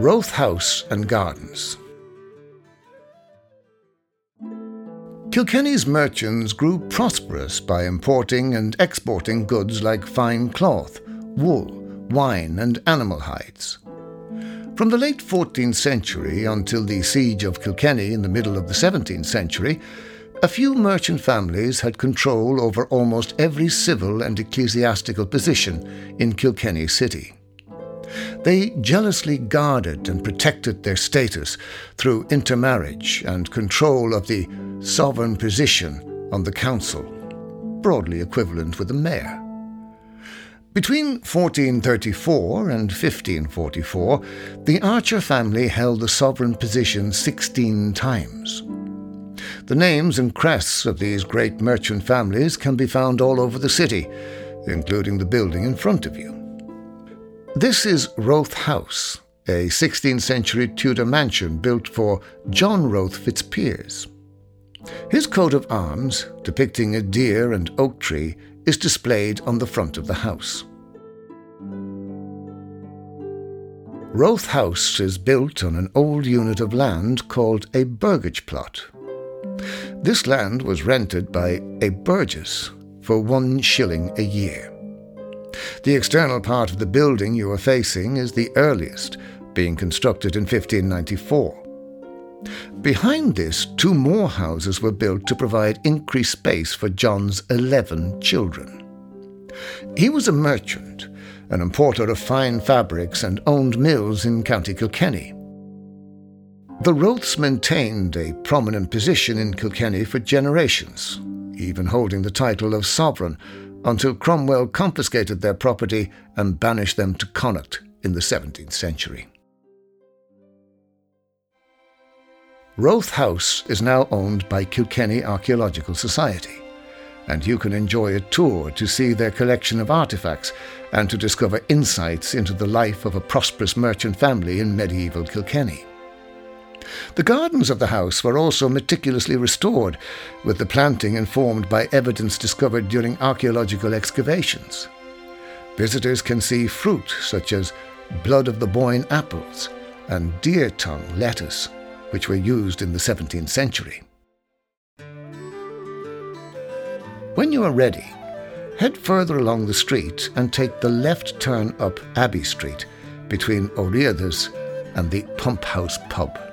Rothe House and Gardens. Kilkenny's merchants grew prosperous by importing and exporting goods like fine cloth, wool, wine, and animal hides. From the late 14th century until the siege of Kilkenny in the middle of the 17th century, a few merchant families had control over almost every civil and ecclesiastical position in Kilkenny city. They jealously guarded and protected their status through intermarriage and control of the sovereign position on the council, broadly equivalent with the mayor. Between 1434 and 1544, the Archer family held the sovereign position 16 times. The names and crests of these great merchant families can be found all over the city, including the building in front of you. This is Rothe House, a 16th century Tudor mansion built for John Rothe Fitzpiers. His coat of arms, depicting a deer and oak tree, is displayed on the front of the house. Rothe House is built on an old unit of land called a burgage plot. This land was rented by a burgess for one shilling a year. The external part of the building you are facing is the earliest, being constructed in 1594. Behind this, two more houses were built to provide increased space for John's 11 children. He was a merchant, an importer of fine fabrics, and owned mills in County Kilkenny. The Rothes maintained a prominent position in Kilkenny for generations, even holding the title of sovereign until Cromwell confiscated their property and banished them to Connacht in the 17th century. Rothe House is now owned by Kilkenny Archaeological Society, and you can enjoy a tour to see their collection of artifacts and to discover insights into the life of a prosperous merchant family in medieval Kilkenny. The gardens of the house were also meticulously restored, with the planting informed by evidence discovered during archaeological excavations. Visitors can see fruit such as blood of the Boyne apples and deer tongue lettuce, which were used in the 17th century. When you are ready, head further along the street and take the left turn up Abbey Street between O'Riordan's and the Pump House Pub.